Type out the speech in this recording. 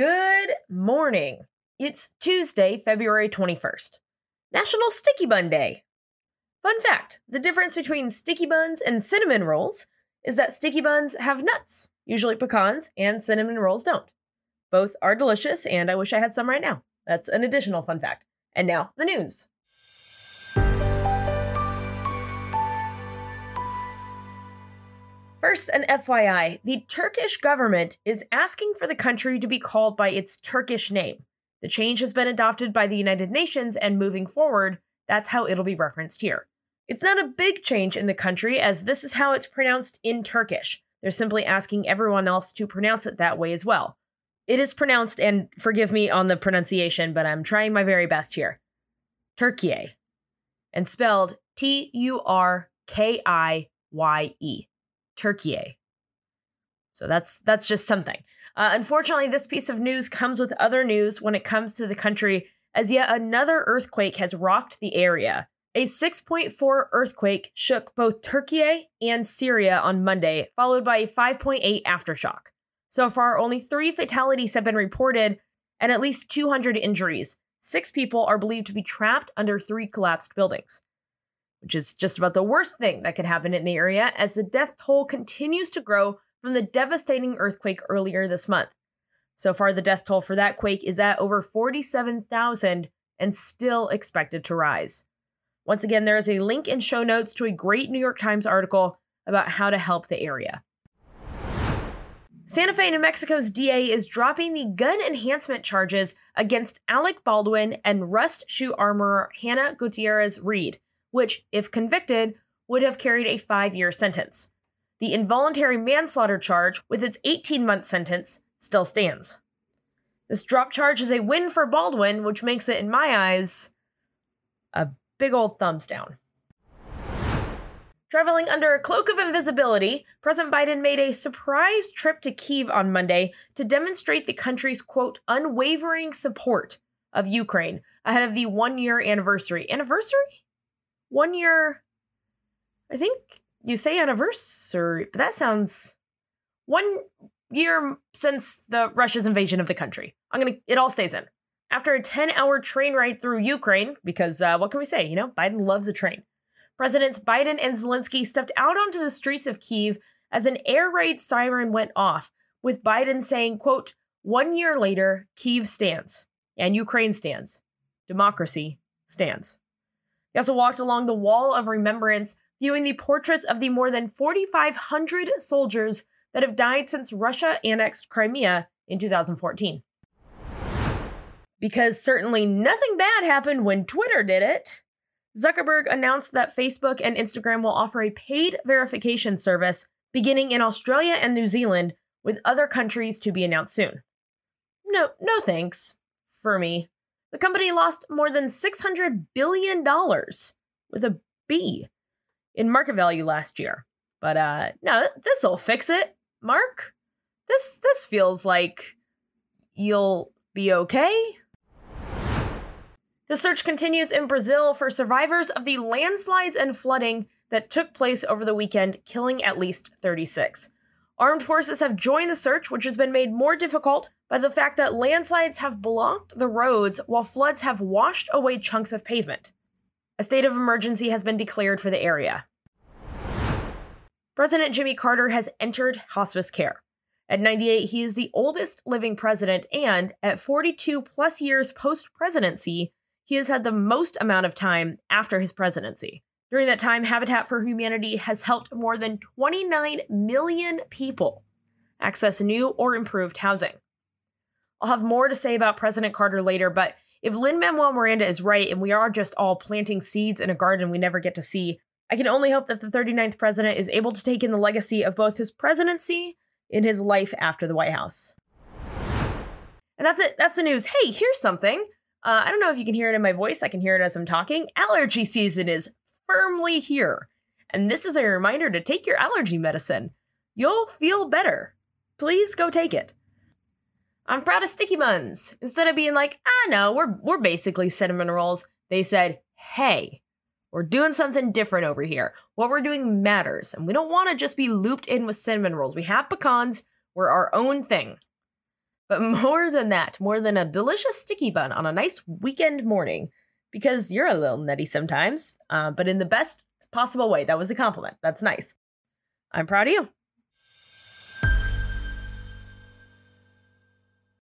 Good morning. It's Tuesday, February 21st, National Sticky Bun Day. Fun fact the difference between sticky buns and cinnamon rolls is that sticky buns have nuts, usually pecans, and cinnamon rolls don't. Both are delicious, and I wish I had some right now. That's an additional fun fact. And now, the news. First, an FYI the Turkish government is asking for the country to be called by its Turkish name. The change has been adopted by the United Nations, and moving forward, that's how it'll be referenced here. It's not a big change in the country, as this is how it's pronounced in Turkish. They're simply asking everyone else to pronounce it that way as well. It is pronounced, and forgive me on the pronunciation, but I'm trying my very best here Turkiye, and spelled T U R K I Y E. Turkey. So that's that's just something. Uh, unfortunately, this piece of news comes with other news when it comes to the country, as yet another earthquake has rocked the area. A 6.4 earthquake shook both Turkey and Syria on Monday, followed by a 5.8 aftershock. So far, only three fatalities have been reported and at least 200 injuries. Six people are believed to be trapped under three collapsed buildings which is just about the worst thing that could happen in the area as the death toll continues to grow from the devastating earthquake earlier this month. So far, the death toll for that quake is at over 47,000 and still expected to rise. Once again, there is a link in show notes to a great New York Times article about how to help the area. Santa Fe, New Mexico's DA is dropping the gun enhancement charges against Alec Baldwin and Rust shoe armorer Hannah Gutierrez Reed which, if convicted, would have carried a five year sentence. The involuntary manslaughter charge, with its 18 month sentence, still stands. This drop charge is a win for Baldwin, which makes it, in my eyes, a big old thumbs down. Traveling under a cloak of invisibility, President Biden made a surprise trip to Kiev on Monday to demonstrate the country's quote unwavering support of Ukraine ahead of the one year anniversary. Anniversary? One year. I think you say anniversary, but that sounds one year since the Russia's invasion of the country. I'm gonna. It all stays in. After a 10 hour train ride through Ukraine, because uh, what can we say? You know, Biden loves a train. Presidents Biden and Zelensky stepped out onto the streets of Kiev as an air raid siren went off, with Biden saying, quote, one year later, Kiev stands, and Ukraine stands. Democracy stands. He also walked along the Wall of Remembrance, viewing the portraits of the more than 4,500 soldiers that have died since Russia annexed Crimea in 2014. Because certainly nothing bad happened when Twitter did it, Zuckerberg announced that Facebook and Instagram will offer a paid verification service beginning in Australia and New Zealand, with other countries to be announced soon. No, no thanks for me. The company lost more than $600 billion with a B in market value last year. But uh no, this'll fix it. Mark, this this feels like you'll be okay. The search continues in Brazil for survivors of the landslides and flooding that took place over the weekend, killing at least 36. Armed forces have joined the search, which has been made more difficult by the fact that landslides have blocked the roads while floods have washed away chunks of pavement. A state of emergency has been declared for the area. President Jimmy Carter has entered hospice care. At 98, he is the oldest living president, and at 42 plus years post presidency, he has had the most amount of time after his presidency. During that time, Habitat for Humanity has helped more than 29 million people access new or improved housing. I'll have more to say about President Carter later, but if Lin Manuel Miranda is right and we are just all planting seeds in a garden we never get to see, I can only hope that the 39th president is able to take in the legacy of both his presidency and his life after the White House. And that's it. That's the news. Hey, here's something. Uh, I don't know if you can hear it in my voice. I can hear it as I'm talking. Allergy season is firmly here. And this is a reminder to take your allergy medicine. You'll feel better. Please go take it. I'm proud of Sticky Buns. Instead of being like, ah, no, we're, we're basically cinnamon rolls, they said, hey, we're doing something different over here. What we're doing matters, and we don't want to just be looped in with cinnamon rolls. We have pecans, we're our own thing. but more than that, more than a delicious sticky bun on a nice weekend morning, because you're a little nutty sometimes, uh, but in the best possible way. That was a compliment. That's nice. I'm proud of you.